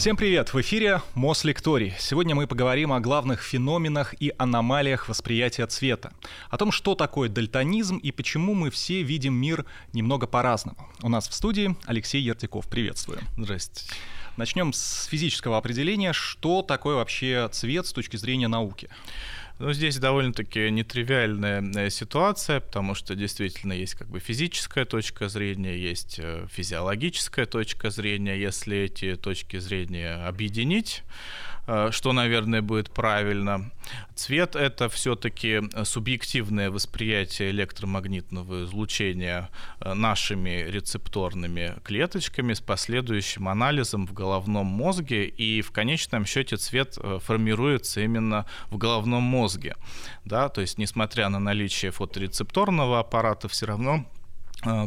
Всем привет! В эфире Мослекторий. Сегодня мы поговорим о главных феноменах и аномалиях восприятия цвета. О том, что такое дальтонизм и почему мы все видим мир немного по-разному. У нас в студии Алексей Ертяков. Приветствую. Здравствуйте. Начнем с физического определения. Что такое вообще цвет с точки зрения науки? Ну, здесь довольно-таки нетривиальная э, ситуация, потому что действительно есть как бы физическая точка зрения, есть э, физиологическая точка зрения. Если эти точки зрения объединить, что, наверное, будет правильно. Цвет — это все-таки субъективное восприятие электромагнитного излучения э, нашими рецепторными клеточками с последующим анализом в головном мозге, и в конечном счете цвет э, формируется именно в головном мозге. Да? То есть, несмотря на наличие фоторецепторного аппарата, все равно Э,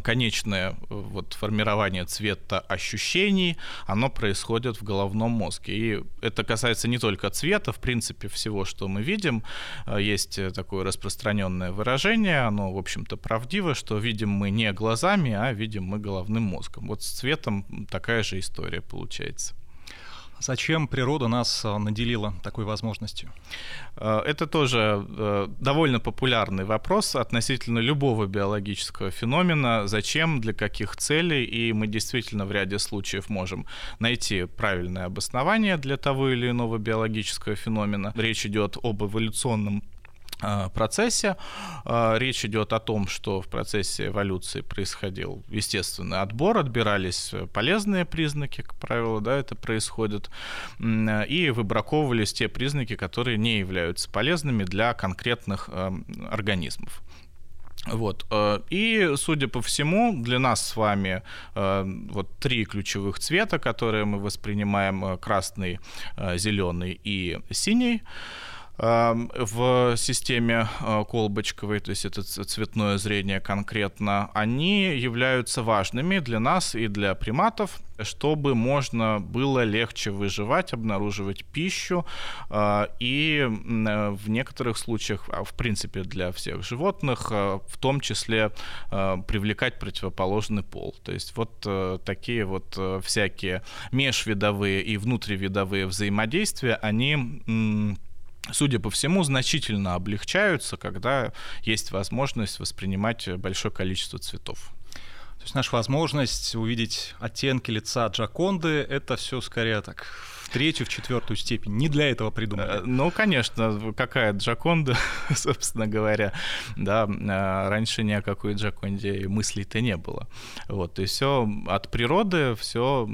конечное э, вот, формирование цвета ощущений, оно происходит в головном мозге. И это касается не только цвета, в принципе, всего, что мы видим. Э, есть такое распространенное выражение, оно, в общем-то, правдиво, что видим мы не глазами, а видим мы головным мозгом. Вот с цветом такая же история получается. Зачем природа нас а, наделила такой возможностью? Э, это тоже э, довольно популярный вопрос относительно любого биологического феномена. Зачем, для каких целей? И мы действительно в ряде случаев можем найти правильное обоснование для того или иного биологического феномена. Речь идет об эволюционном процессе. Э, речь идет о том, что в процессе эволюции происходил естественный отбор, отбирались полезные признаки, как правило, да, это происходит, и выбраковывались те признаки, которые не являются полезными для конкретных э, организмов. Вот. И, судя по всему, для нас с вами вот три ключевых цвета, которые мы воспринимаем, красный, зеленый и синий, в системе а, колбочковой, то есть это цветное зрение конкретно, они являются важными для нас и для приматов, чтобы можно было легче выживать, обнаруживать пищу а, и в некоторых случаях, а, в принципе для всех животных, в том числе привлекать противоположный пол. То есть вот э, такие вот э, всякие межвидовые и внутривидовые взаимодействия, они судя по всему, значительно облегчаются, когда есть возможность воспринимать большое количество цветов. То есть наша возможность увидеть оттенки лица Джаконды — это все скорее так третью, в четвертую степень. Не для этого придумали. Э, ну, конечно, какая Джаконда, собственно говоря. Да, э, раньше ни о какой Джаконде мыслей-то не было. Вот, и все от природы, все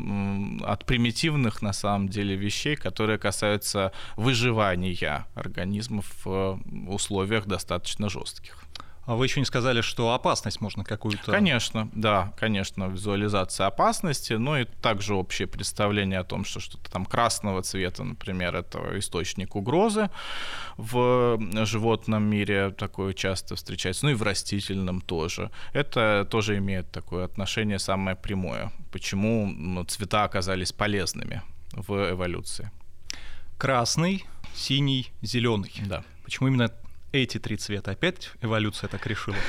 от примитивных, на самом деле, вещей, которые касаются выживания организмов в условиях достаточно жестких. А вы еще не сказали, что опасность можно какую-то... Конечно, да, конечно, визуализация опасности, но и также общее представление о том, что что-то там красного цвета, например, это источник угрозы в животном мире, такое часто встречается, ну и в растительном тоже. Это тоже имеет такое отношение самое прямое. Почему ну, цвета оказались полезными в эволюции? Красный, синий, зеленый. Да. Почему именно эти три цвета? Опять эволюция так решила?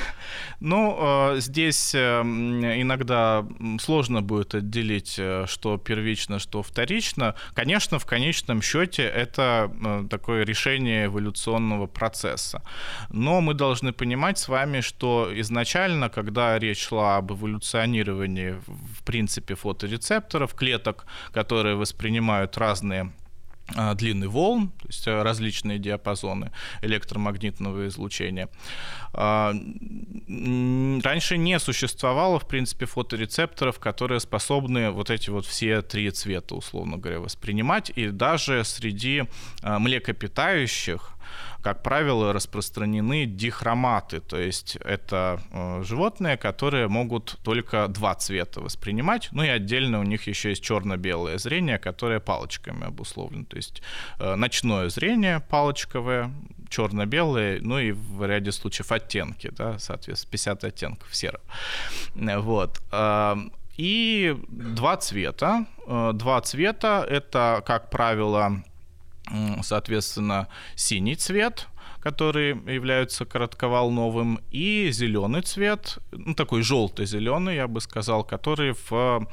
Ну, э, здесь э, иногда сложно будет отделить, э, что первично, что вторично. Конечно, в конечном счете это такое решение эволюционного процесса. Но мы должны понимать с вами, что изначально, когда речь шла об эволюционировании, в принципе, фоторецепторов, клеток, которые воспринимают разные длины волн, то есть э, различные диапазоны электромагнитного излучения. А, раньше не существовало, в принципе, фоторецепторов, которые способны вот эти вот все три цвета, условно говоря, воспринимать. И даже среди а, млекопитающих как правило, распространены дихроматы, то есть это э, животные, которые могут только два цвета воспринимать, ну и отдельно у них еще есть черно-белое зрение, которое палочками обусловлено, то есть э, ночное зрение палочковое, черно-белое, ну и в ряде случаев оттенки, да, соответственно, 50 оттенков серого. Вот. Э, и два цвета. Э, два цвета — это, как правило, соответственно, синий цвет, которые являются коротковолновым, и зеленый цвет, ну, такой желто-зеленый, я бы сказал, который в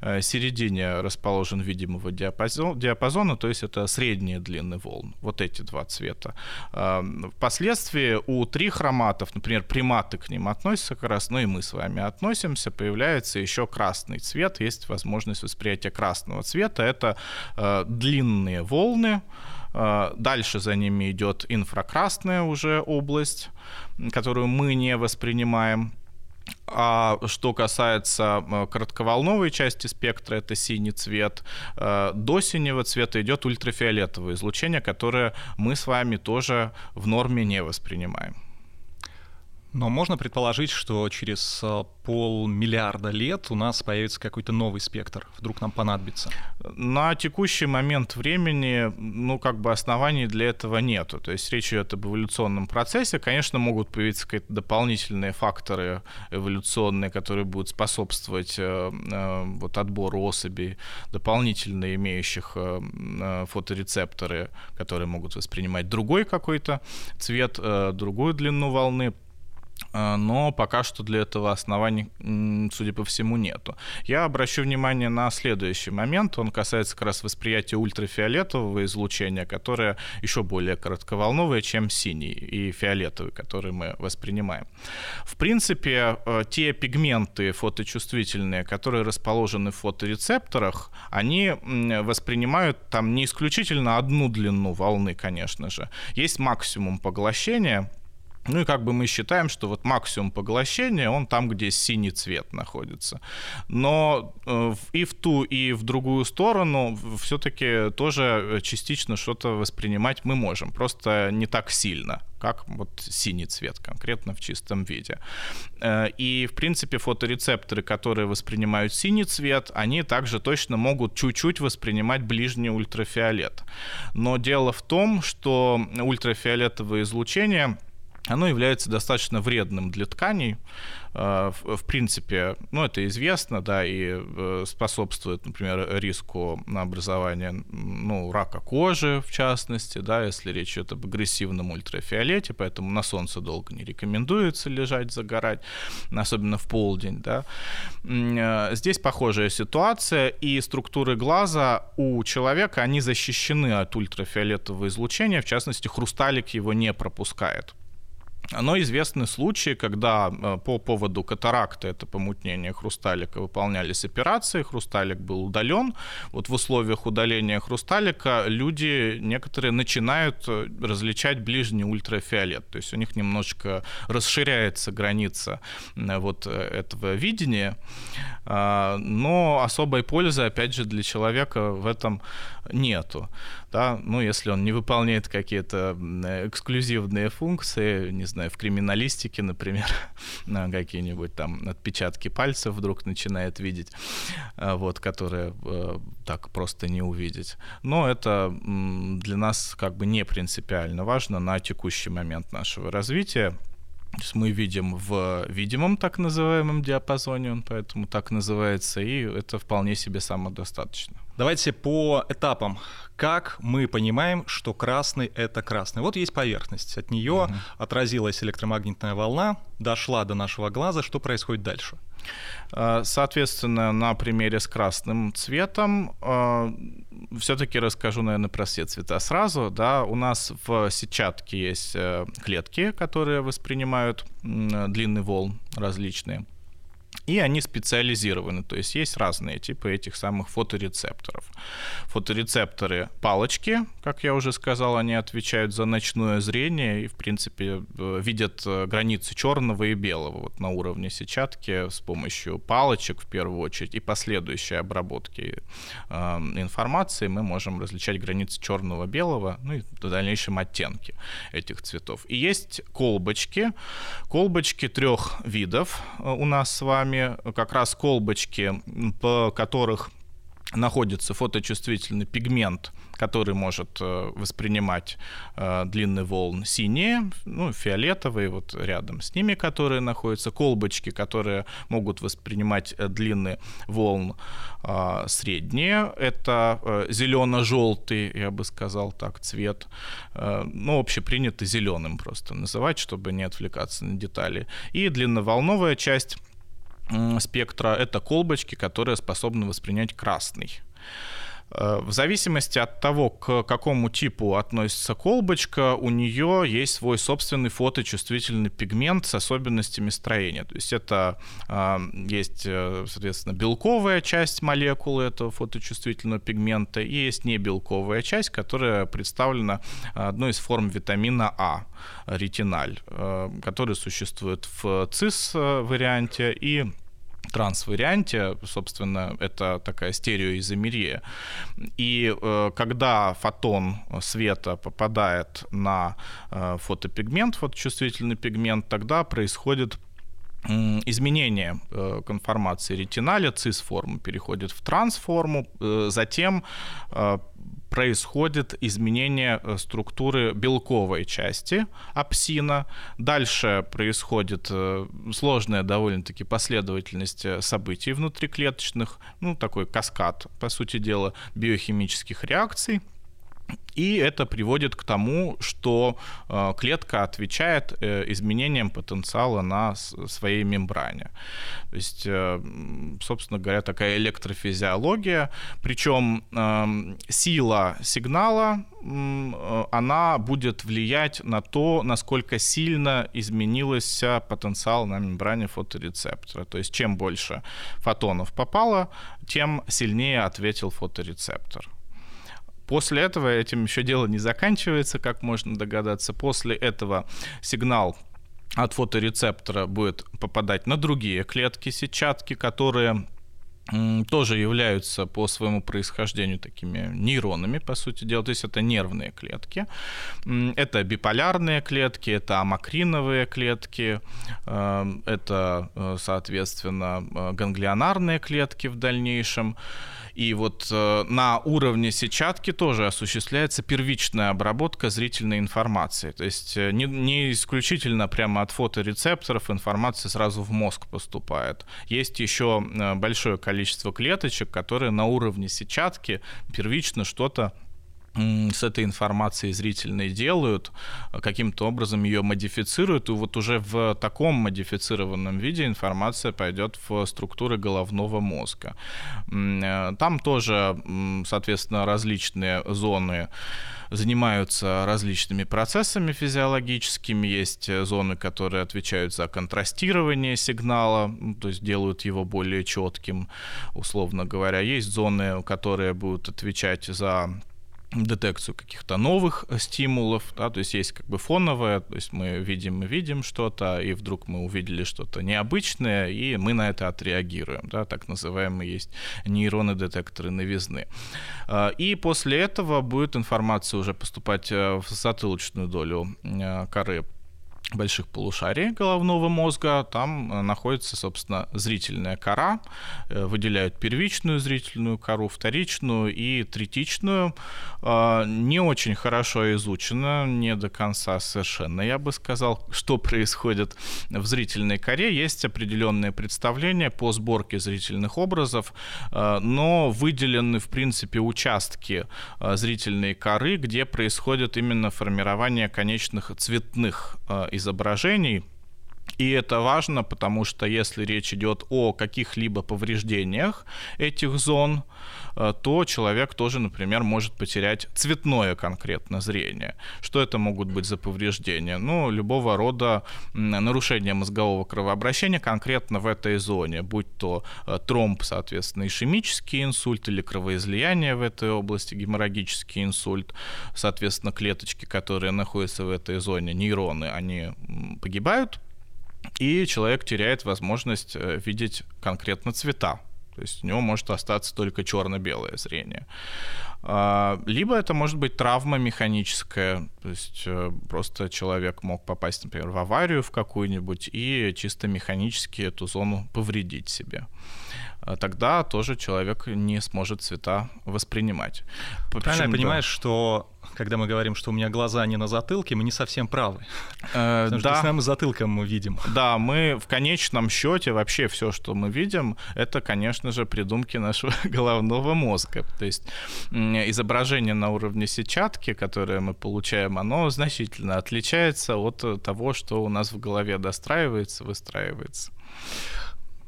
э, середине расположен видимого диапазона, то есть это средние длины волн. Вот эти два цвета. Э, впоследствии у трихроматов, например, приматы к ним относятся как раз, ну и мы с вами относимся, появляется еще красный цвет, есть возможность восприятия красного цвета. Это э, длинные волны, Дальше за ними идет инфракрасная уже область, которую мы не воспринимаем. А что касается э, коротковолновой части спектра, это синий цвет, э, до синего цвета идет ультрафиолетовое излучение, которое мы с вами тоже в норме не воспринимаем. Но можно предположить, что через э, полмиллиарда лет у нас появится какой-то новый спектр, вдруг нам понадобится? На текущий момент времени, ну, как бы оснований для этого нету. То есть речь идет об эволюционном процессе. Конечно, могут появиться какие-то дополнительные факторы эволюционные, которые будут способствовать э, э, вот отбору особей, дополнительно имеющих э, э, фоторецепторы, которые могут воспринимать другой какой-то цвет, э, другую длину волны. А, но пока что для этого оснований, судя по всему, нету. Я обращу внимание на следующий момент. Он касается как раз восприятия ультрафиолетового излучения, которое еще более коротковолновое, чем синий и фиолетовый, который мы воспринимаем. В принципе, э, те пигменты фоточувствительные, которые расположены в фоторецепторах, они воспринимают там не исключительно одну длину волны, конечно же. Есть максимум поглощения, ну и как бы мы считаем, что вот максимум поглощения, он там, где синий цвет находится. Но э, и в ту, и в другую сторону все-таки тоже частично что-то воспринимать мы можем, просто не так сильно как вот синий цвет конкретно в чистом виде. Э, и, в принципе, фоторецепторы, которые воспринимают синий цвет, они также точно могут чуть-чуть воспринимать ближний ультрафиолет. Но дело в том, что ультрафиолетовое излучение — оно является достаточно вредным для тканей. Э, в принципе, ну, это известно, да, и э, способствует, например, риску на образование, ну, рака кожи, в частности, да, если речь идет об агрессивном ультрафиолете, поэтому на солнце долго не рекомендуется лежать, загорать, особенно в полдень, да. Э, здесь похожая ситуация, и структуры глаза у человека, они защищены от ультрафиолетового излучения, в частности, хрусталик его не пропускает. Но известны случаи, когда э, по поводу катаракты, это помутнение хрусталика, выполнялись операции, хрусталик был удален. Вот в условиях удаления хрусталика люди некоторые начинают э, различать ближний ультрафиолет. То есть у них немножечко расширяется граница э, вот этого видения. А, но особой пользы, опять же, для человека в этом нету. Да? Ну, если он не выполняет какие-то эксклюзивные функции, не знаю, в криминалистике, например, какие-нибудь там отпечатки пальцев вдруг начинает видеть, а, вот, которые э, так просто не увидеть. Но это для нас как бы не принципиально важно на текущий момент нашего развития. То есть мы видим в видимом так называемом диапазоне, он поэтому так называется, и это вполне себе самодостаточно. Давайте по этапам. Как мы понимаем, что красный — это красный? Вот есть поверхность. От нее угу. отразилась электромагнитная волна, дошла до нашего глаза. Что происходит дальше? А, соответственно, на примере с красным цветом а, все-таки расскажу, наверное, про все цвета сразу. Да, у нас в сетчатке есть э, клетки, которые воспринимают длинный волн различные и они специализированы, то есть есть разные типы этих самых фоторецепторов. Фоторецепторы палочки, как я уже сказал, они отвечают за ночное зрение и, в принципе, э, видят э, границы черного и белого вот на уровне сетчатки с помощью палочек в первую очередь и последующей обработки э, информации мы можем различать границы черного-белого, ну и в дальнейшем оттенки этих цветов. И есть колбочки, колбочки трех видов э, у нас с вами вами как раз колбочки, по которых находится фоточувствительный пигмент, который может э, воспринимать э, длинный волн синие, ну, фиолетовые вот рядом с ними, которые находятся, колбочки, которые могут воспринимать э, длинный волн э, средние, это э, зелено-желтый, я бы сказал так, цвет, э, ну, общепринято зеленым просто называть, чтобы не отвлекаться на детали. И длинноволновая часть спектра — это колбочки, которые способны воспринять красный. Э, в зависимости от того, к какому типу относится колбочка, у нее есть свой собственный фоточувствительный пигмент с особенностями строения. То есть это э, есть, э, соответственно, белковая часть молекулы этого фоточувствительного пигмента и есть небелковая часть, которая представлена одной из форм витамина А, ретиналь, который существует в ЦИС-варианте и транс-варианте, собственно, это такая стереоизомерия. И э, когда фотон света попадает на э, фотопигмент, фоточувствительный пигмент, тогда происходит изменение э, конформации ретиналя, цис-формы переходит в трансформу, э, затем э, происходит изменение э, структуры белковой части апсина. Дальше происходит э, сложная довольно-таки последовательность э, событий внутриклеточных, ну, такой каскад, по сути дела, биохимических реакций – и это приводит к тому, что э, клетка отвечает э, изменениям потенциала на своей мембране. То есть, э, собственно говоря, такая электрофизиология. Причем эм, сила сигнала, она будет влиять на то, насколько сильно изменился потенциал на мембране фоторецептора. То есть, чем больше фотонов попало, тем сильнее ответил фоторецептор. После этого этим еще дело не заканчивается, как можно догадаться. После этого сигнал от фоторецептора будет попадать на другие клетки сетчатки, которые тоже являются по своему происхождению такими нейронами, по сути дела, то есть это нервные клетки. Это биполярные клетки, это амакриновые клетки, э, это, э, соответственно, э, ганглионарные клетки в дальнейшем. И вот э, на уровне сетчатки тоже осуществляется первичная обработка зрительной информации. То есть э, не, не исключительно прямо от фоторецепторов информация сразу в мозг поступает. Есть еще э, большое количество клеточек, которые на уровне сетчатки первично что-то с этой информацией зрительной делают, каким-то образом ее модифицируют, и вот уже в таком модифицированном виде информация пойдет в структуры головного мозга. Э, там тоже, соответственно, различные зоны занимаются различными процессами физиологическими. Есть зоны, которые отвечают за контрастирование сигнала, то есть делают его более четким, условно говоря. Есть зоны, которые будут отвечать за детекцию каких-то новых стимулов, да, то есть есть как бы фоновое, то есть мы видим, мы видим что-то, и вдруг мы увидели что-то необычное, и мы на это отреагируем, да, так называемые есть нейроны-детекторы новизны. А, и после этого будет информация уже поступать э, в затылочную долю э, коры больших полушарий головного мозга, там э, находится, собственно, зрительная кора, э, выделяют первичную зрительную кору, вторичную и третичную. А, не очень хорошо изучено, не до конца совершенно, я бы сказал, что происходит в зрительной коре. Есть определенные представления по сборке зрительных образов, э, но выделены, в принципе, участки зрительной коры, где происходит именно формирование конечных цветных изображений изображений. И это важно, потому что если речь идет о каких-либо повреждениях этих зон, э, то человек тоже, например, может потерять цветное конкретно зрение. Что это могут быть за повреждения? Ну, любого рода нарушение мозгового кровообращения конкретно в этой зоне, будь то э, тромб, соответственно, ишемический инсульт или кровоизлияние в этой области, геморрагический инсульт, соответственно, клеточки, которые находятся в этой зоне, нейроны, они погибают, и человек теряет возможность э, видеть конкретно цвета. То есть у него может остаться только черно-белое зрение. А, либо это может быть травма механическая, то есть э, просто человек мог попасть, например, в аварию в какую-нибудь и чисто механически эту зону повредить себе. тогда тоже человек не сможет цвета воспринимать. Правильно я понимаешь, что когда мы говорим, что у меня глаза не на затылке, мы не совсем правы. Э, Потому да. что с мы затылком мы видим. Да, мы в конечном счете вообще все, что мы видим, это, конечно же, придумки нашего головного мозга. То есть изображение на уровне сетчатки, которое мы получаем, оно значительно отличается от того, что у нас в голове достраивается, выстраивается.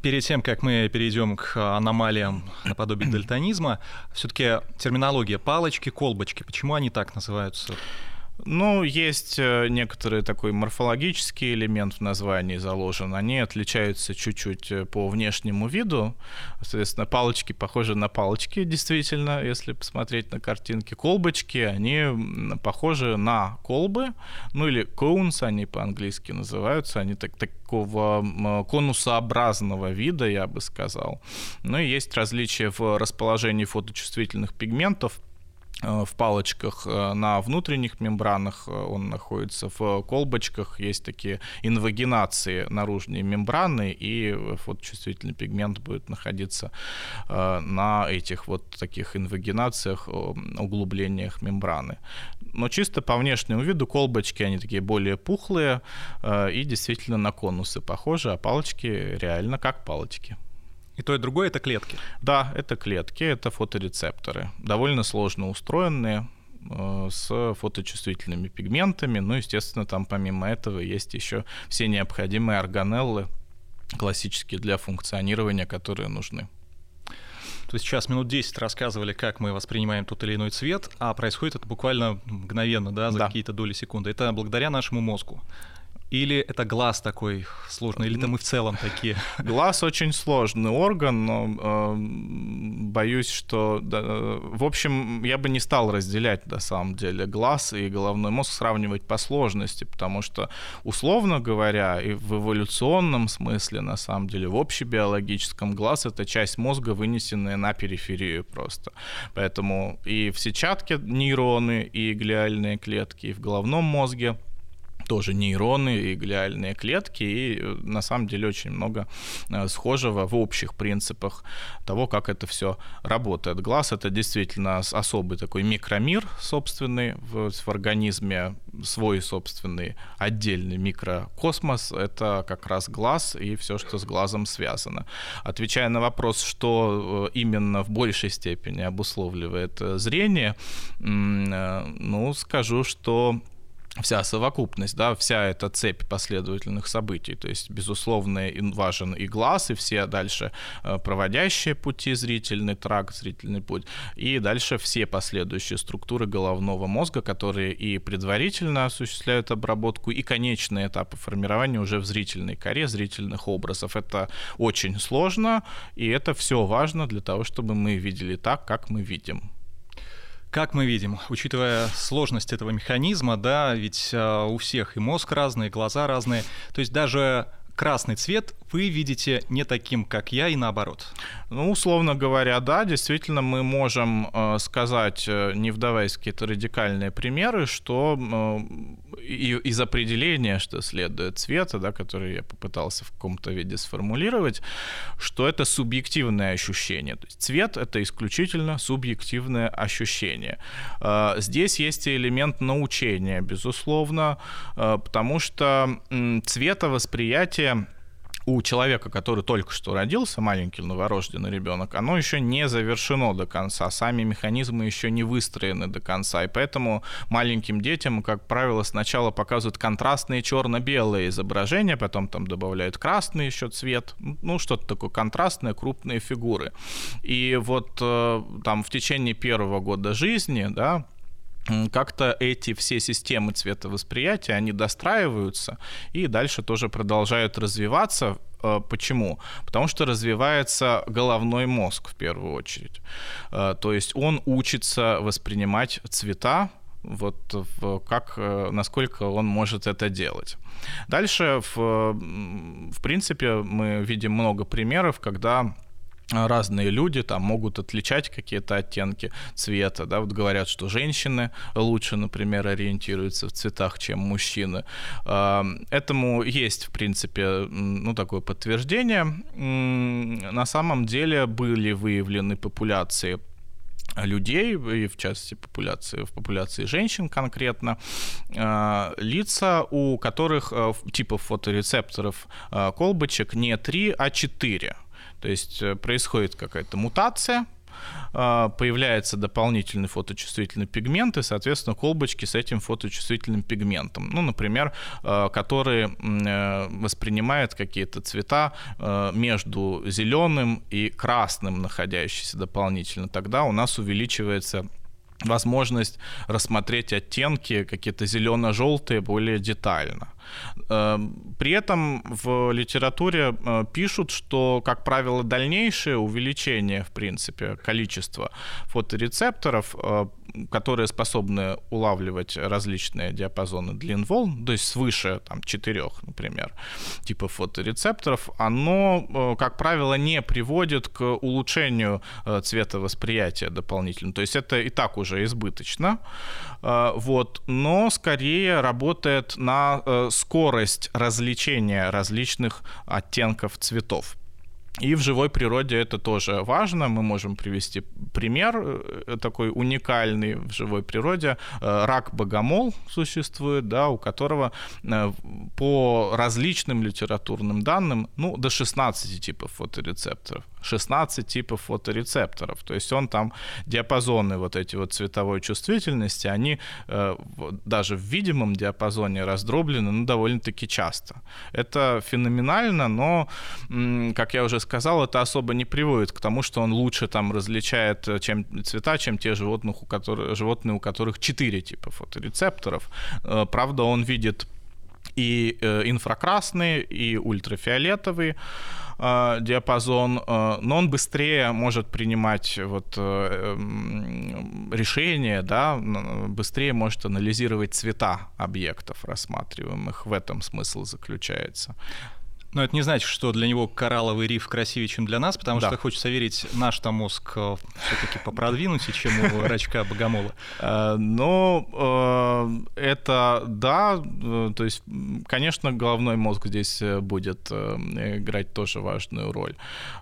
Перед тем, как мы перейдем к аномалиям наподобие дальтонизма, все-таки терминология палочки, колбочки, почему они так называются? Ну, есть э, некоторый такой морфологический элемент в названии заложен. Они отличаются чуть-чуть э, по внешнему виду. Соответственно, палочки похожи на палочки, действительно, если посмотреть на картинки. Колбочки, они похожи на колбы, ну или cones они по-английски называются. Они так, такого конусообразного вида, я бы сказал. Ну и есть различия в расположении фоточувствительных пигментов – в палочках э, на внутренних мембранах, э, он находится в колбочках, есть такие инвагинации наружной мембраны, и вот чувствительный пигмент будет находиться на этих вот таких инвагинациях, углублениях мембраны. Но чисто по внешнему виду колбочки, они такие более пухлые и действительно на конусы похожи, а палочки реально как палочки. И то, и другое — это клетки? Да, это клетки, это фоторецепторы. Довольно сложно устроенные, э, с фоточувствительными пигментами. Ну, естественно, там помимо этого есть еще все необходимые органеллы, классические для функционирования, которые нужны. То есть сейчас минут 10 рассказывали, как мы воспринимаем тот или иной цвет, а происходит это буквально мгновенно, да, за да. какие-то доли секунды. Это благодаря нашему мозгу. Или это глаз такой сложный, или это мы в целом такие? Глаз очень сложный орган, но э, боюсь, что... Да, э, в общем, я бы не стал разделять на самом деле глаз и головной мозг, сравнивать по сложности, потому что, условно говоря, и в эволюционном смысле, на самом деле, в общебиологическом глаз — это часть мозга, вынесенная на периферию просто. Поэтому и в сетчатке нейроны, и глиальные клетки, и в головном мозге — тоже нейроны и глиальные клетки, и э, на самом деле очень много э, схожего в общих принципах того, как это все работает. Глаз — это действительно особый такой микромир собственный в, в организме, свой собственный отдельный микрокосмос — это как раз глаз и все, что с глазом связано. Отвечая на вопрос, что э, именно в большей степени обусловливает зрение, ну, скажу, что вся совокупность, да, вся эта цепь последовательных событий. То есть, безусловно, важен и глаз, и все дальше э, проводящие пути, зрительный тракт, зрительный путь, и дальше все последующие структуры головного мозга, которые и предварительно осуществляют обработку, и конечные этапы формирования уже в зрительной коре зрительных образов. Это очень сложно, и это все важно для того, чтобы мы видели так, как мы видим. Как мы видим, учитывая сложность этого механизма, да, ведь э, у всех и мозг разный, и глаза разные, то есть даже красный цвет вы видите не таким, как я, и наоборот? Ну, условно говоря, да, действительно, мы можем э, сказать, э, не вдаваясь в какие-то радикальные примеры, что э, и, из определения, что следует цвета, да, который я попытался в каком-то виде сформулировать, что это субъективное ощущение. То есть цвет — это исключительно субъективное ощущение. Э, здесь есть элемент научения, безусловно, э, потому что э, цветовосприятие у человека, который только что родился, маленький новорожденный ребенок, оно еще не завершено до конца, сами механизмы еще не выстроены до конца, и поэтому маленьким детям, как правило, сначала показывают контрастные черно-белые изображения, потом там добавляют красный еще цвет, ну что-то такое контрастное, крупные фигуры. И вот э, там в течение первого года жизни, да, как-то эти все системы цветовосприятия, они достраиваются и дальше тоже продолжают развиваться. Э, почему? Потому что развивается головной мозг в первую очередь. Э, то есть он учится воспринимать цвета, вот как, э, насколько он может это делать. Дальше, в, в принципе, мы видим много примеров, когда разные люди там могут отличать какие-то оттенки цвета, да, вот говорят, что женщины лучше, например, ориентируются в цветах, чем мужчины. Этому есть, в принципе, ну, такое подтверждение. На самом деле были выявлены популяции людей, и в частности популяции, в популяции женщин конкретно, а, лица, у которых э, типов фоторецепторов э, колбочек не 3, а 4. То есть э, происходит какая-то мутация, а, появляется дополнительный фоточувствительный пигмент, и, соответственно, колбочки с этим фоточувствительным пигментом. Ну, например, а, которые э, воспринимают какие-то цвета э, между зеленым и красным, находящиеся дополнительно. Тогда у нас увеличивается возможность рассмотреть оттенки какие-то зелено-желтые более детально. Эм, при этом в литературе э, пишут, что, как правило, дальнейшее увеличение, в принципе, количества фоторецепторов, э, которые способны улавливать различные диапазоны длин волн, то есть свыше там, четырех, например, типов фоторецепторов, оно, э, как правило, не приводит к улучшению цветовосприятия дополнительно. То есть это и так уже избыточно, вот, но скорее работает на скорость развлечения различных оттенков цветов. И в живой природе это тоже важно. Мы можем привести пример э, такой уникальный в живой природе. Э, рак-богомол существует, да, у которого э, по различным литературным данным ну, до 16 типов фоторецепторов. 16 типов фоторецепторов. То есть он там диапазоны вот эти вот цветовой чувствительности, они э, даже в видимом диапазоне раздроблены ну, довольно-таки часто. Это феноменально, но, как я уже сказал, это особо не приводит к тому, что он лучше там различает э, чем, цвета, чем те животных, у которых, животные, у которых 4 типа фоторецепторов. Э, правда, он видит и э, инфракрасные, и ультрафиолетовые. Э, диапазон, э, но он быстрее может принимать вот э, решения, да, быстрее может анализировать цвета объектов рассматриваемых. В этом смысл заключается. Но это не значит, что для него коралловый риф красивее, чем для нас, потому да. что хочется верить, наш там мозг э, все-таки попродвинутее, чем у рачка богомола. Э, но э, это да, то есть, конечно, головной мозг здесь будет играть тоже важную роль.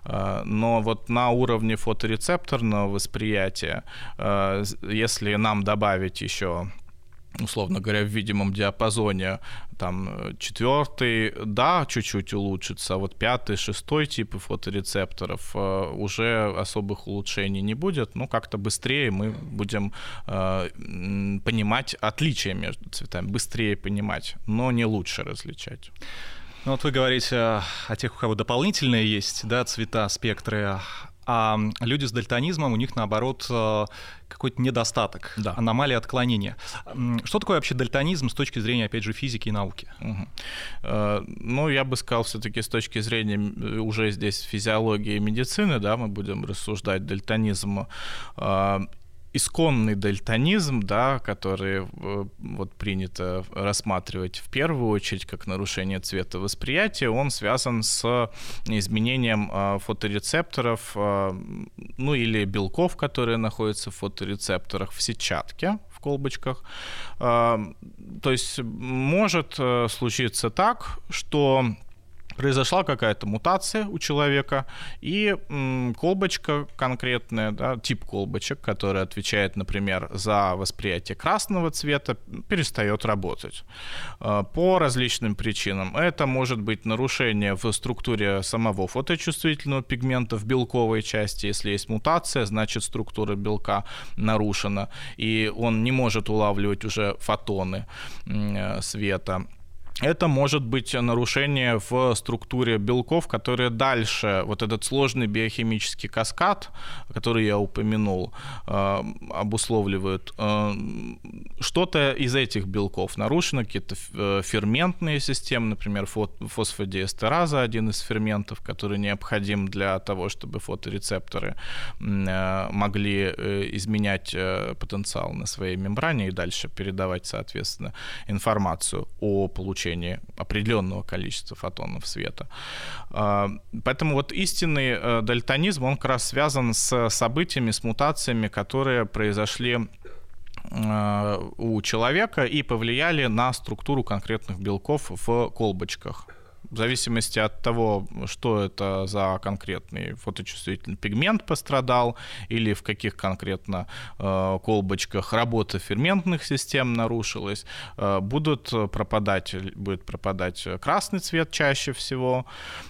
Но вот на уровне фоторецепторного восприятия, если нам добавить еще условно говоря, в видимом диапазоне, там, четвертый, да, чуть-чуть улучшится, а вот пятый, шестой типы фоторецепторов э, уже особых улучшений не будет, ну, как-то быстрее мы будем э, понимать отличия между цветами, быстрее понимать, но не лучше различать. Ну вот вы говорите о тех, у кого дополнительные есть, да, цвета, спектры, а люди с дальтонизмом, у них, наоборот, э, какой-то недостаток, да. аномалия отклонения. Что такое вообще дальтонизм с точки зрения, опять же, физики и науки? Угу. Ну, я бы сказал, все-таки с точки зрения уже здесь физиологии и медицины, да, мы будем рассуждать дальтонизм а, исконный дальтонизм, да, который э, вот принято рассматривать в первую очередь как нарушение цвета восприятия, он связан с изменением э, фоторецепторов, э, ну или белков, которые находятся в фоторецепторах в сетчатке, в колбочках. То есть может случиться так, что произошла какая-то мутация у человека, и колбочка конкретная, да, тип колбочек, который отвечает, например, за восприятие красного цвета, перестает работать э, по различным причинам. Это может быть нарушение в структуре самого фоточувствительного пигмента в белковой части. Если есть мутация, значит структура белка нарушена, и он не может улавливать уже фотоны э, света это может быть нарушение в структуре белков, которые дальше, вот этот сложный биохимический каскад, который я упомянул, э, обусловливают. Э, что-то из этих белков нарушено, какие-то э, ферментные системы, например, фосфодиэстераза, один из ферментов, который необходим для того, чтобы фоторецепторы могли изменять потенциал на своей мембране и дальше передавать, соответственно, информацию о получении получении определенного количества фотонов света. А, поэтому вот истинный э, дальтонизм, он как раз связан с событиями, с мутациями, которые произошли э, у человека и повлияли на структуру конкретных белков в колбочках в зависимости от того, что это за конкретный фоточувствительный пигмент пострадал, или в каких конкретно э, колбочках работа ферментных систем нарушилась, э, будут пропадать, будет пропадать красный цвет чаще всего,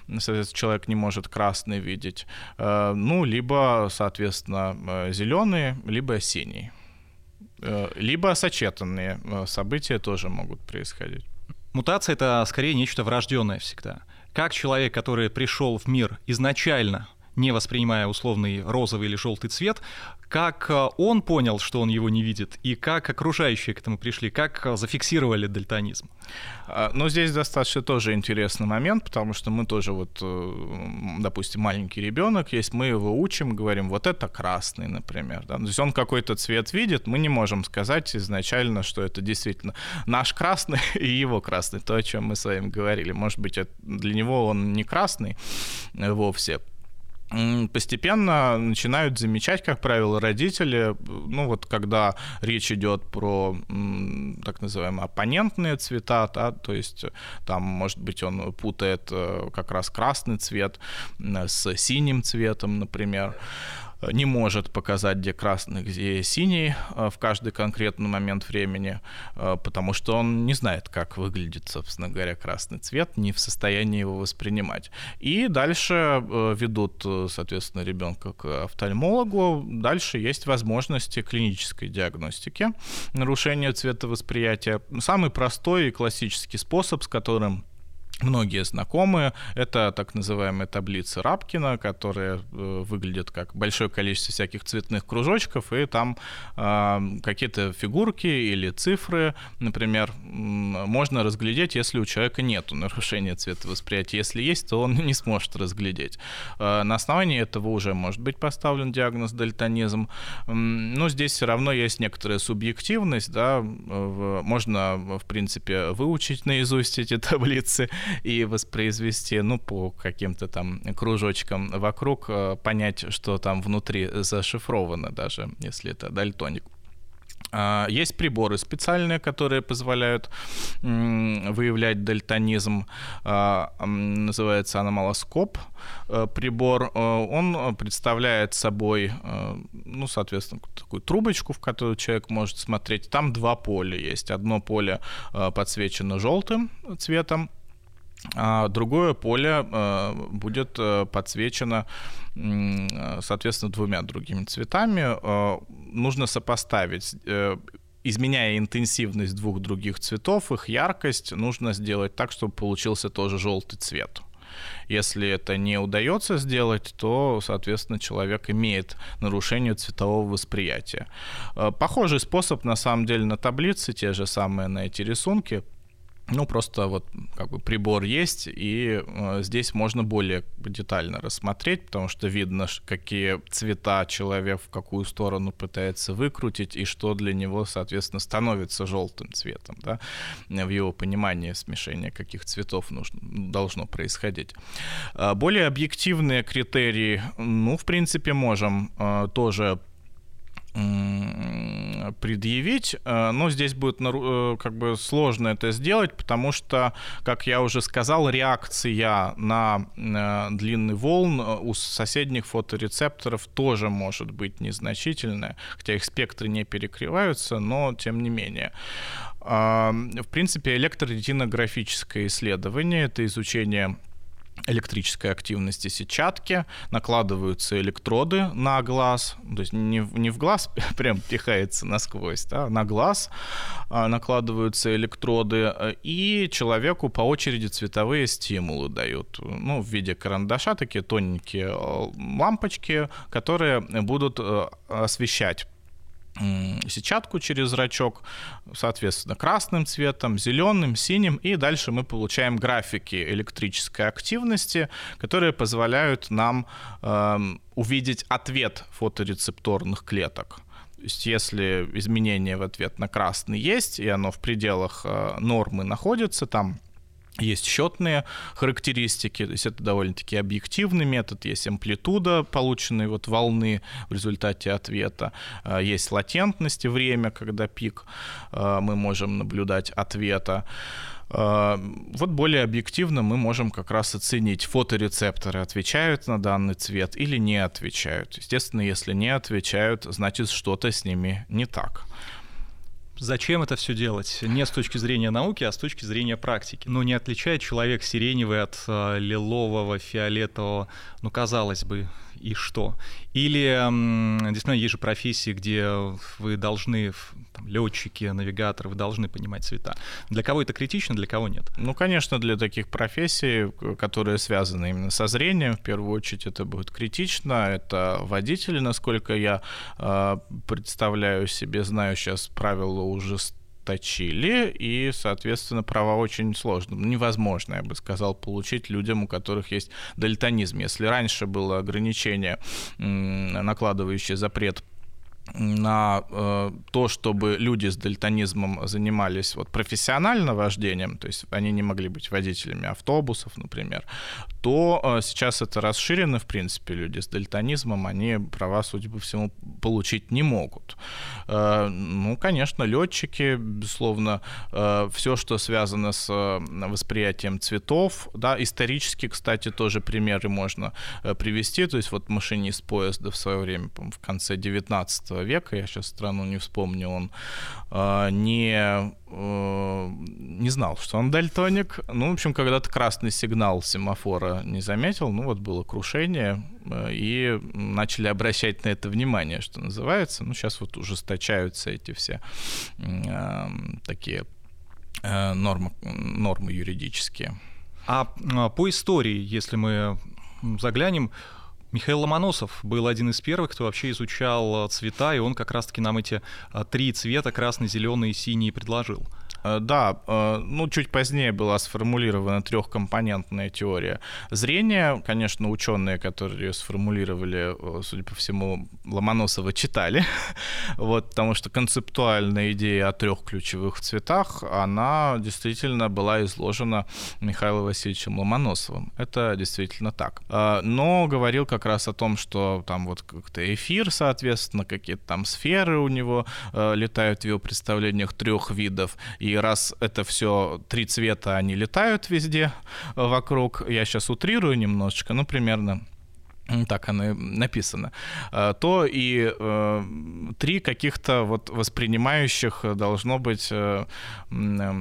соответственно, человек не может красный видеть, э, ну, либо, соответственно, э, зеленый, либо синий. Э, либо сочетанные э, события тоже могут происходить. Мутация — это скорее нечто врожденное всегда. Как человек, который пришел в мир изначально не воспринимая условный розовый или желтый цвет, как э, он понял, что он его не видит, и как окружающие к этому пришли, как э, зафиксировали дальтонизм? А, ну, здесь достаточно тоже интересный момент, потому что мы тоже вот, э, допустим, маленький ребенок есть, мы его учим, говорим, вот это красный, например. Да? То есть он какой-то цвет видит, мы не можем сказать изначально, что это действительно наш красный и его красный, то, о чем мы с вами говорили. Может быть, для него он не красный вовсе, постепенно начинают замечать, как правило, родители, ну вот когда речь идет про так называемые оппонентные цвета, да, то есть там, может быть, он путает э, как раз красный цвет с синим цветом, например, не может показать, где красный, где синий э, в каждый конкретный момент времени, э, потому что он не знает, как выглядит, собственно говоря, красный цвет, не в состоянии его воспринимать. И дальше э, ведут, соответственно, ребенка к офтальмологу. Дальше есть возможности клинической диагностики нарушения цветовосприятия. Самый простой и классический способ, с которым многие знакомые. Это так называемые таблицы Рапкина, которые э, выглядят как большое количество всяких цветных кружочков, и там э, какие-то фигурки или цифры, например, можно разглядеть, если у человека нет нарушения цветовосприятия. Если есть, то он не сможет разглядеть. Э, на основании этого уже может быть поставлен диагноз дальтонизм. Но здесь все равно есть некоторая субъективность, да, можно, в принципе, выучить наизусть эти таблицы, и воспроизвести, ну, по каким-то там кружочкам вокруг, э, понять, что там внутри зашифровано, даже если это дальтоник. А, есть приборы специальные, которые позволяют выявлять дальтонизм. А, называется аномалоскоп э, прибор. Э, он представляет собой, ну, соответственно, такую трубочку, в которую человек может смотреть. Там два поля есть. Одно поле подсвечено желтым цветом, а другое поле э, будет э, подсвечено, соответственно, двумя другими цветами. Э, нужно сопоставить изменяя интенсивность двух других цветов, их яркость, нужно сделать так, чтобы получился тоже желтый цвет. Если это не удается сделать, то, соответственно, человек имеет нарушение цветового восприятия. Похожий способ, на самом деле, на таблице, те же самые на эти рисунки – ну, просто вот как бы прибор есть, и э, здесь можно более детально рассмотреть, потому что видно, какие цвета человек в какую сторону пытается выкрутить, и что для него, соответственно, становится желтым цветом, да, в его понимании смешения каких цветов нужно, должно происходить. А более объективные критерии, ну, в принципе, можем э, тоже предъявить, э, но здесь будет э, как бы сложно это сделать, потому что, как я уже сказал, реакция на э, длинный волн у соседних фоторецепторов тоже может быть незначительная, хотя их спектры не перекрываются, но тем не менее. В принципе, электроретинографическое исследование — это изучение электрической активности сетчатки, накладываются электроды на глаз, то есть не, не в глаз прям пихается насквозь, да, на глаз а, накладываются электроды, и человеку по очереди цветовые стимулы дают, ну, в виде карандаша, такие тоненькие э, лампочки, которые будут э, освещать сетчатку через зрачок, соответственно, красным цветом, зеленым, синим, и дальше мы получаем графики электрической активности, которые позволяют нам э, увидеть ответ фоторецепторных клеток. То есть если изменение в ответ на красный есть, и оно в пределах э, нормы находится, там Есть счетные характеристики, то есть это довольно-таки объективный метод, есть амплитуда полученной вот волны в результате ответа, а, есть латентность время, когда пик а, мы можем наблюдать ответа. А, вот более объективно мы можем как раз оценить, фоторецепторы отвечают на данный цвет или не отвечают. Естественно, если не отвечают, значит что-то с ними не так. Зачем это все делать? Не с точки зрения науки, а с точки зрения практики. Ну, не отличает человек сиреневый от э, лилового, фиолетового, ну, казалось бы, и что? Или действительно есть же профессии, где вы должны, там, летчики, навигаторы, вы должны понимать цвета. Для кого это критично, для кого нет? Ну, конечно, для таких профессий, которые связаны именно со зрением, в первую очередь это будет критично. Это водители, насколько я э, представляю себе, знаю сейчас правила уже ужесточили, и, соответственно, права очень сложно, невозможно, я бы сказал, получить людям, у которых есть дальтонизм. Если раньше было ограничение, накладывающее запрет на э, то, чтобы люди с дальтонизмом занимались вот, профессионально вождением, то есть они не могли быть водителями автобусов, например, то э, сейчас это расширено, в принципе, люди с дальтонизмом, они права, судя по всему, получить не могут. Э, ну, конечно, летчики, безусловно, э, все, что связано с э, восприятием цветов, да, исторически, кстати, тоже примеры можно э, привести, то есть вот машинист поезда в свое время, в конце 19 века, я сейчас страну не вспомню, он э, не, э, не знал, что он дальтоник. Ну, в общем, когда-то красный сигнал семафора не заметил, ну вот было крушение, э, и начали обращать на это внимание, что называется. Ну, сейчас вот ужесточаются эти все э, такие э, нормы, нормы юридические. А, а по истории, если мы заглянем, Михаил Ломоносов был один из первых, кто вообще изучал цвета, и он как раз-таки нам эти а, три цвета, красный, зеленый и синий, предложил. Э, да, э, ну чуть позднее была сформулирована трехкомпонентная теория зрения. Конечно, ученые, которые ее сформулировали, э, судя по всему, Ломоносова читали, вот, потому что концептуальная идея о трех ключевых цветах, она действительно была изложена Михаилом Васильевичем Ломоносовым. Это действительно так. Но говорил как раз о том, что там вот как-то эфир, соответственно, какие-то там сферы у него летают в его представлениях трех видов, и и раз это все три цвета, они летают везде вокруг, я сейчас утрирую немножечко, ну, примерно так оно и написано, э, то и э, три каких-то вот воспринимающих должно быть, э, э,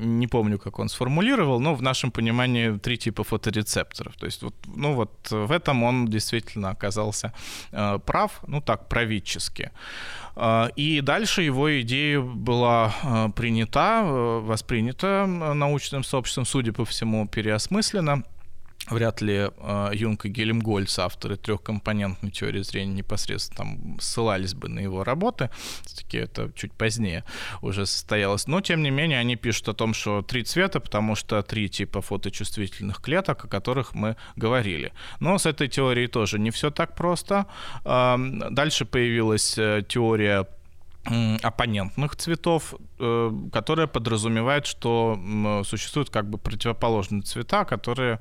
не помню, как он сформулировал, но в нашем понимании три типа фоторецепторов. То есть вот, ну вот в этом он действительно оказался э, прав, ну так, правительски. Э, и дальше его идея была э, принята, воспринята научным сообществом, судя по всему, переосмыслена вряд ли э, Юнг и Гельмгольц, авторы трехкомпонентной теории зрения, непосредственно там ссылались бы на его работы. Все-таки это чуть позднее уже состоялось. Но, тем не менее, они пишут о том, что три цвета, потому что три типа фоточувствительных клеток, о которых мы говорили. Но с этой теорией тоже не все так просто. Э, дальше появилась э, теория оппонентных цветов, э, которая подразумевает, что существуют как бы противоположные цвета, которые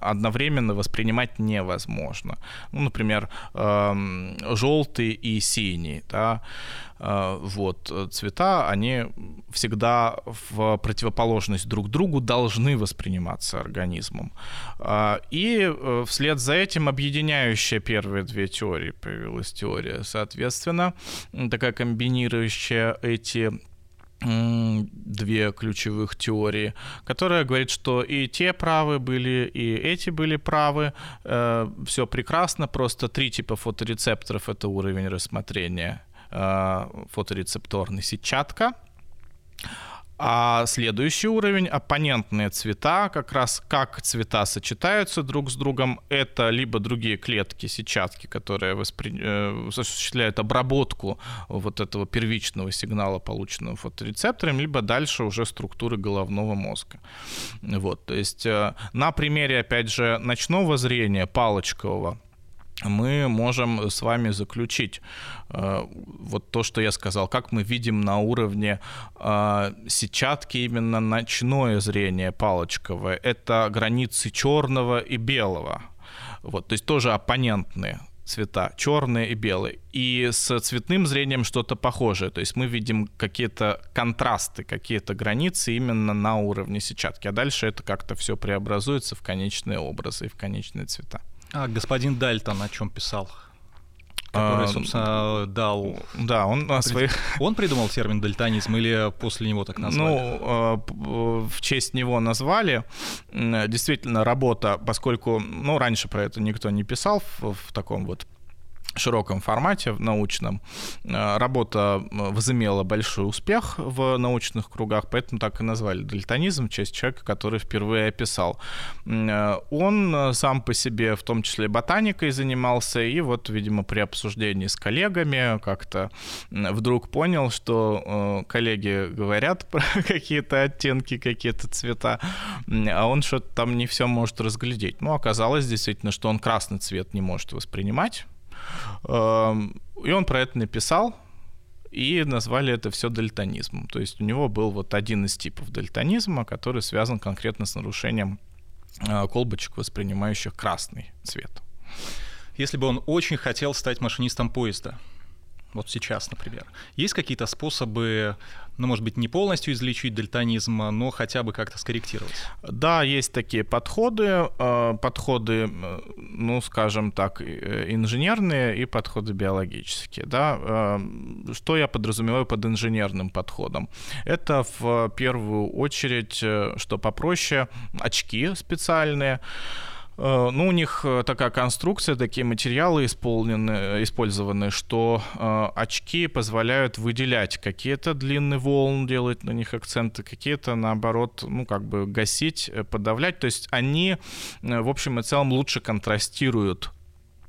одновременно воспринимать невозможно. Ну, например, эм, желтый и синий. Да? Э, вот, э, цвета, они всегда в противоположность друг другу должны восприниматься организмом. Э, и вслед за этим объединяющая первые две теории появилась теория, соответственно, такая комбинирующая эти две ключевых теории, которая говорит, что и те правы были, и эти были правы, э, все прекрасно, просто три типа фоторецепторов — это уровень рассмотрения Э, фоторецепторный сетчатка. А следующий уровень, оппонентные цвета, как раз как цвета сочетаются друг с другом, это либо другие клетки сетчатки, которые воспри... Э, осуществляют обработку вот этого первичного сигнала, полученного фоторецептором, либо дальше уже структуры головного мозга. Вот, то есть э, на примере, опять же, ночного зрения, палочкового, мы можем с вами заключить э, вот то, что я сказал, как мы видим на уровне э, сетчатки именно ночное зрение палочковое. Это границы черного и белого. Вот, то есть тоже оппонентные цвета, черные и белые. И с цветным зрением что-то похожее. То есть мы видим какие-то контрасты, какие-то границы именно на уровне сетчатки. А дальше это как-то все преобразуется в конечные образы и в конечные цвета. А господин Дальтон о чем писал? который, а, собственно, дал... Да, он о своих... Он придумал термин дальтонизм или после него так назвали? Ну, в честь него назвали. Действительно, работа, поскольку, ну, раньше про это никто не писал в, в таком вот широком формате в научном. Э, работа э, возымела большой успех в научных кругах, поэтому так и назвали дальтонизм в человека, который впервые описал. Э, он сам по себе в том числе ботаникой занимался, и вот, видимо, при обсуждении с коллегами как-то вдруг понял, что коллеги говорят про какие-то оттенки, какие-то цвета, а он что-то там не все может разглядеть. Ну, оказалось действительно, что он красный цвет не может воспринимать, и он про это написал, и назвали это все дальтонизмом. То есть у него был вот один из типов дальтонизма, который связан конкретно с нарушением э, колбочек, воспринимающих красный цвет. Если бы он очень хотел стать машинистом поезда, вот сейчас, например. Есть какие-то способы, ну, может быть, не полностью излечить дальтонизм, но хотя бы как-то скорректировать? Да, есть такие подходы. Э, подходы, э, ну, скажем так, э, инженерные и подходы биологические. Да? Что я подразумеваю под инженерным подходом? Это в первую очередь, что попроще, очки специальные, ну, у них э, такая конструкция, такие материалы исполнены, использованы, что э, очки позволяют выделять какие-то длины волн, делать на них акценты, какие-то, наоборот, ну, как бы гасить, подавлять. То есть они, в общем и целом, лучше контрастируют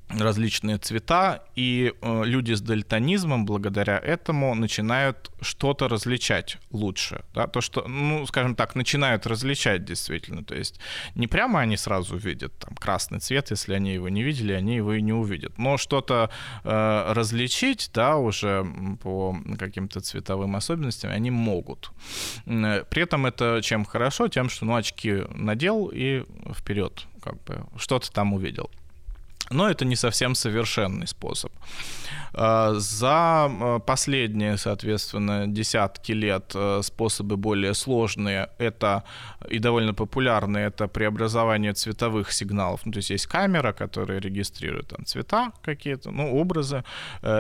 различные цвета, и э, люди с дальтонизмом благодаря этому начинают что-то различать лучше. Да? То, что, ну, скажем так, начинают различать действительно. То есть не прямо они сразу видят там, красный цвет, если они его не видели, они его и не увидят. Но что-то э, различить, да, уже по каким-то цветовым особенностям они могут. При этом это чем хорошо? Тем, что ну, очки надел и вперед, как бы что-то там увидел. Но это не совсем совершенный способ. А, за а, последние, соответственно, десятки лет а, способы более сложные это и довольно популярные это преобразование цветовых сигналов. Ну, то есть есть камера, которая регистрирует там цвета какие-то, ну, образы,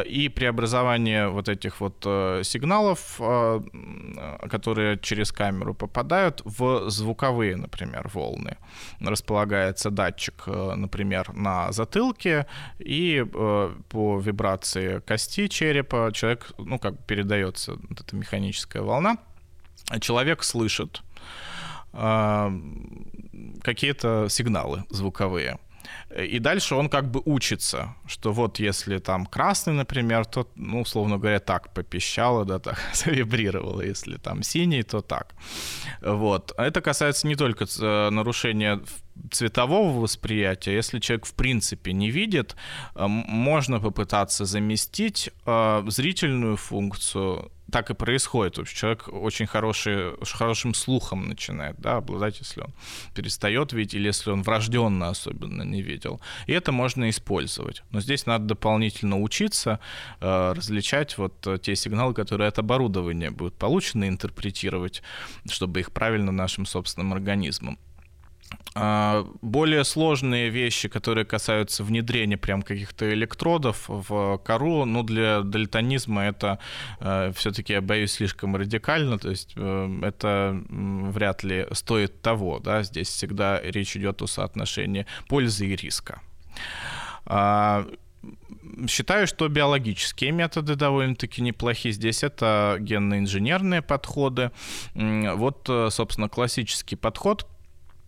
и преобразование вот этих вот сигналов, которые через камеру попадают в звуковые, например, волны. Располагается датчик, например, на затылке, и по вибрации кости черепа человек, ну, как передается вот эта механическая волна, человек слышит э, какие-то сигналы звуковые. И дальше он как бы учится, что вот если там красный, например, то, ну, условно говоря, так попищало, да, так завибрировало. Если там синий, то так. Вот. Это касается не только э, нарушения цветового восприятия, если человек в принципе не видит, э, можно попытаться заместить э, зрительную функцию. Так и происходит. Вообще человек очень хороший, хорошим слухом начинает да, обладать, если он перестает видеть, или если он врожденно особенно не видел. И это можно использовать. Но здесь надо дополнительно учиться э, различать вот те сигналы, которые от оборудования будут получены, интерпретировать, чтобы их правильно нашим собственным организмом. А, более сложные вещи, которые касаются внедрения прям каких-то электродов в кору, ну, для дальтонизма это э, все-таки, я боюсь, слишком радикально, то есть э, это вряд ли стоит того, да, здесь всегда речь идет о соотношении пользы и риска. А, считаю, что биологические методы довольно-таки неплохие. Здесь это генно-инженерные подходы. Вот, э, собственно, классический подход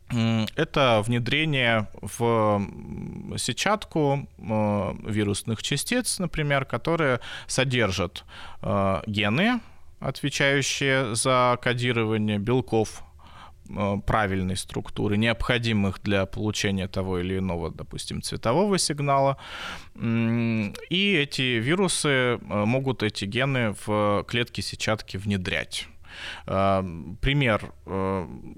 это внедрение в сетчатку э, вирусных частиц, например, которые содержат э, гены, отвечающие за кодирование белков правильной структуры, необходимых для получения того или иного, допустим, цветового сигнала. И эти вирусы могут эти гены в клетки сетчатки внедрять. Пример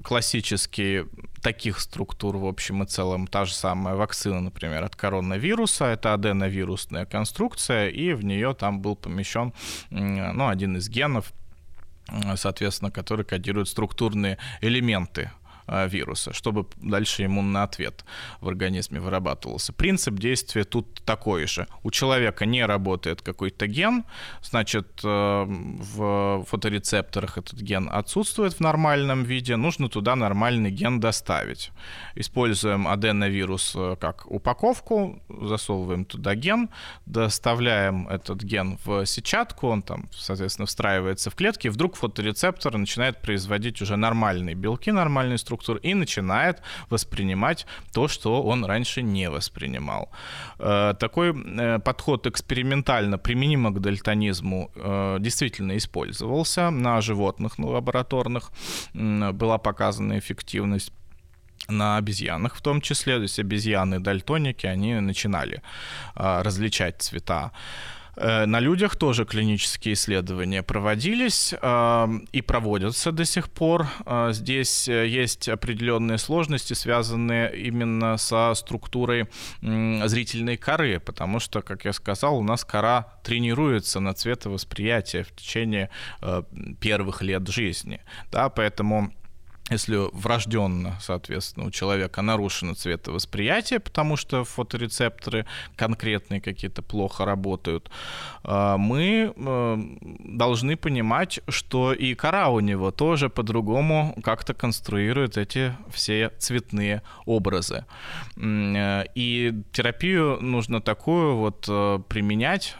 классический таких структур, в общем и целом, та же самая вакцина, например, от коронавируса, это аденовирусная конструкция, и в нее там был помещен ну, один из генов, соответственно, который кодирует структурные элементы вируса, чтобы дальше иммунный ответ в организме вырабатывался. Принцип действия тут такой же. У человека не работает какой-то ген, значит, э, в фоторецепторах этот ген отсутствует в нормальном виде, нужно туда нормальный ген доставить. Используем аденовирус э, как упаковку, засовываем туда ген, доставляем этот ген в сетчатку, он там, соответственно, встраивается в клетки, вдруг фоторецептор начинает производить уже нормальные белки, нормальные структуры, структур и начинает воспринимать то, что он раньше не воспринимал. Э, такой э, подход экспериментально применимо к дальтонизму э, действительно использовался на животных на лабораторных. Была показана эффективность на обезьянах в том числе, то есть обезьяны-дальтоники, они начинали различать цвета. Э, на людях тоже клинические исследования проводились э, и проводятся до сих пор. Э, здесь есть определенные сложности, связанные именно со структурой зрительной коры, потому что, как я сказал, у нас кора тренируется на цветовосприятие в течение первых лет жизни. Да, поэтому если врожденно, соответственно, у человека нарушено цветовосприятие, потому что фоторецепторы конкретные какие-то плохо работают, а, мы э, должны понимать, что и кора у него тоже по-другому как-то конструирует эти все цветные образы. Э, и терапию нужно такую вот э, применять,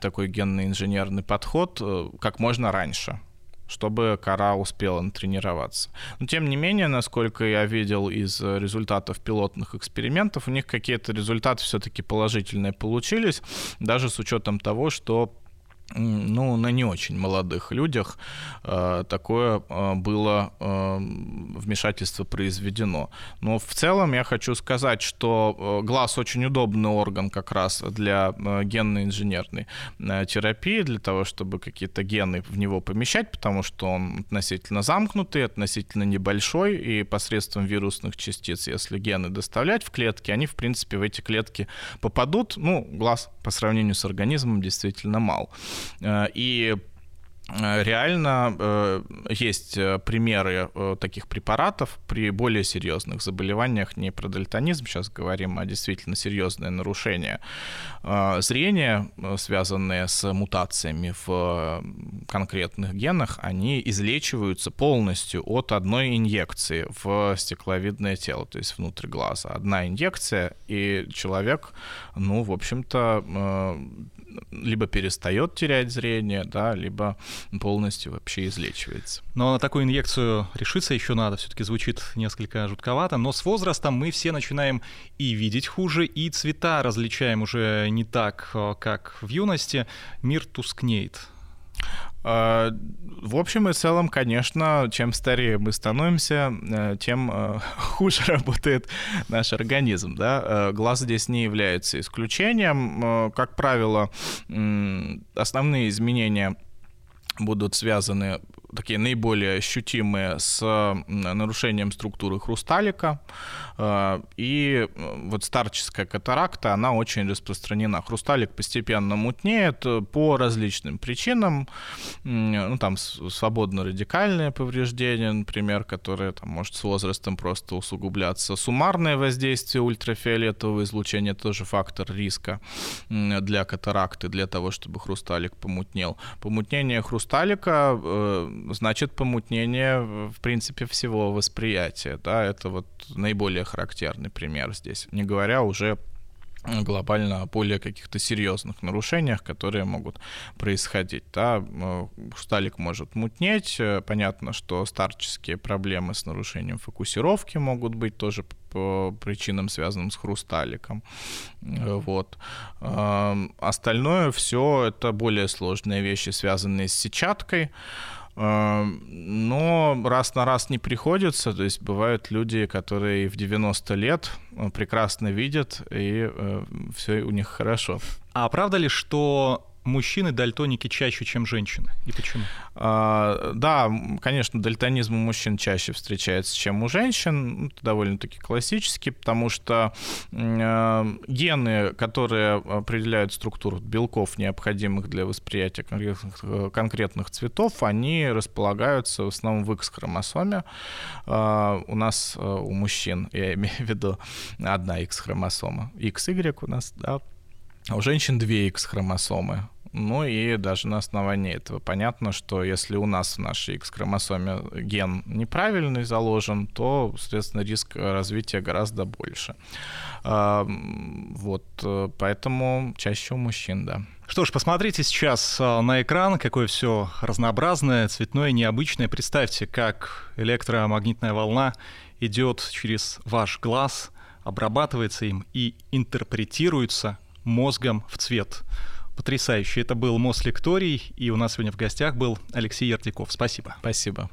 такой генно-инженерный подход, как можно раньше чтобы кора успела натренироваться. Но тем не менее, насколько я видел из результатов пилотных экспериментов, у них какие-то результаты все-таки положительные получились, даже с учетом того, что ну, на не очень молодых людях э, такое э, было э, вмешательство произведено. Но в целом я хочу сказать, что глаз очень удобный орган как раз для генно-инженерной э, терапии, для того, чтобы какие-то гены в него помещать, потому что он относительно замкнутый, относительно небольшой, и посредством вирусных частиц, если гены доставлять в клетки, они, в принципе, в эти клетки попадут. Ну, глаз по сравнению с организмом действительно мал. Э, и Э, реально э, есть примеры таких препаратов при более серьезных заболеваниях, не про дальтонизм, сейчас говорим, а действительно серьезное нарушение зрения, связанные с мутациями в конкретных генах, они излечиваются полностью от одной инъекции в стекловидное тело, то есть внутрь глаза. Одна инъекция, и человек, ну, в общем-то, либо перестает терять зрение, да, либо полностью вообще излечивается. Но на такую инъекцию решиться еще надо, все-таки звучит несколько жутковато, но с возрастом мы все начинаем и видеть хуже, и цвета различаем уже не так, э, как в юности, мир тускнеет. А, в общем и целом, конечно, чем старее мы становимся, э, тем э, хуже работает наш организм. Да? Э, глаз здесь не является исключением. Как правило, основные изменения будут связаны такие наиболее ощутимые с нарушением структуры хрусталика. Э, и э, вот старческая катаракта, она очень распространена. Хрусталик постепенно мутнеет по различным причинам. Ну, там свободно-радикальное повреждение, например, которое там, может с возрастом просто усугубляться. Суммарное воздействие ультрафиолетового излучения тоже фактор риска для катаракты, для того, чтобы хрусталик помутнел. Помутнение хрусталика э, значит помутнение, в принципе, всего восприятия. Да, это вот наиболее характерный пример здесь. Не говоря уже глобально о более каких-то серьезных нарушениях, которые могут происходить. Да, сталик может мутнеть. Понятно, что старческие проблемы с нарушением фокусировки могут быть тоже по причинам, связанным с хрусталиком. Вот. Остальное все это более сложные вещи, связанные с сетчаткой. Но раз на раз не приходится, то есть бывают люди, которые в 90 лет прекрасно видят, и все у них хорошо. А правда ли, что мужчины дальтоники чаще, чем женщины? И почему? А, да, конечно, дальтонизм у мужчин чаще встречается, чем у женщин. Это довольно-таки классический, потому что э, гены, которые определяют структуру белков, необходимых для восприятия конкретных, конкретных цветов, они располагаются в основном в X-хромосоме. Э, у нас, э, у мужчин, я имею в виду, одна X-хромосома. XY у нас, да, а у женщин две X-хромосомы. Ну и даже на основании этого понятно, что если у нас в нашей X-хромосоме ген неправильный заложен, то, соответственно, риск развития гораздо больше. А, вот, поэтому чаще у мужчин, да. Что ж, посмотрите сейчас а, на экран, какое все разнообразное, цветное, необычное. Представьте, как электромагнитная волна идет через ваш глаз, обрабатывается им и интерпретируется мозгом в цвет. Потрясающе. Это был Мос Лекторий, и у нас сегодня в гостях был Алексей Яртяков. Спасибо. Спасибо.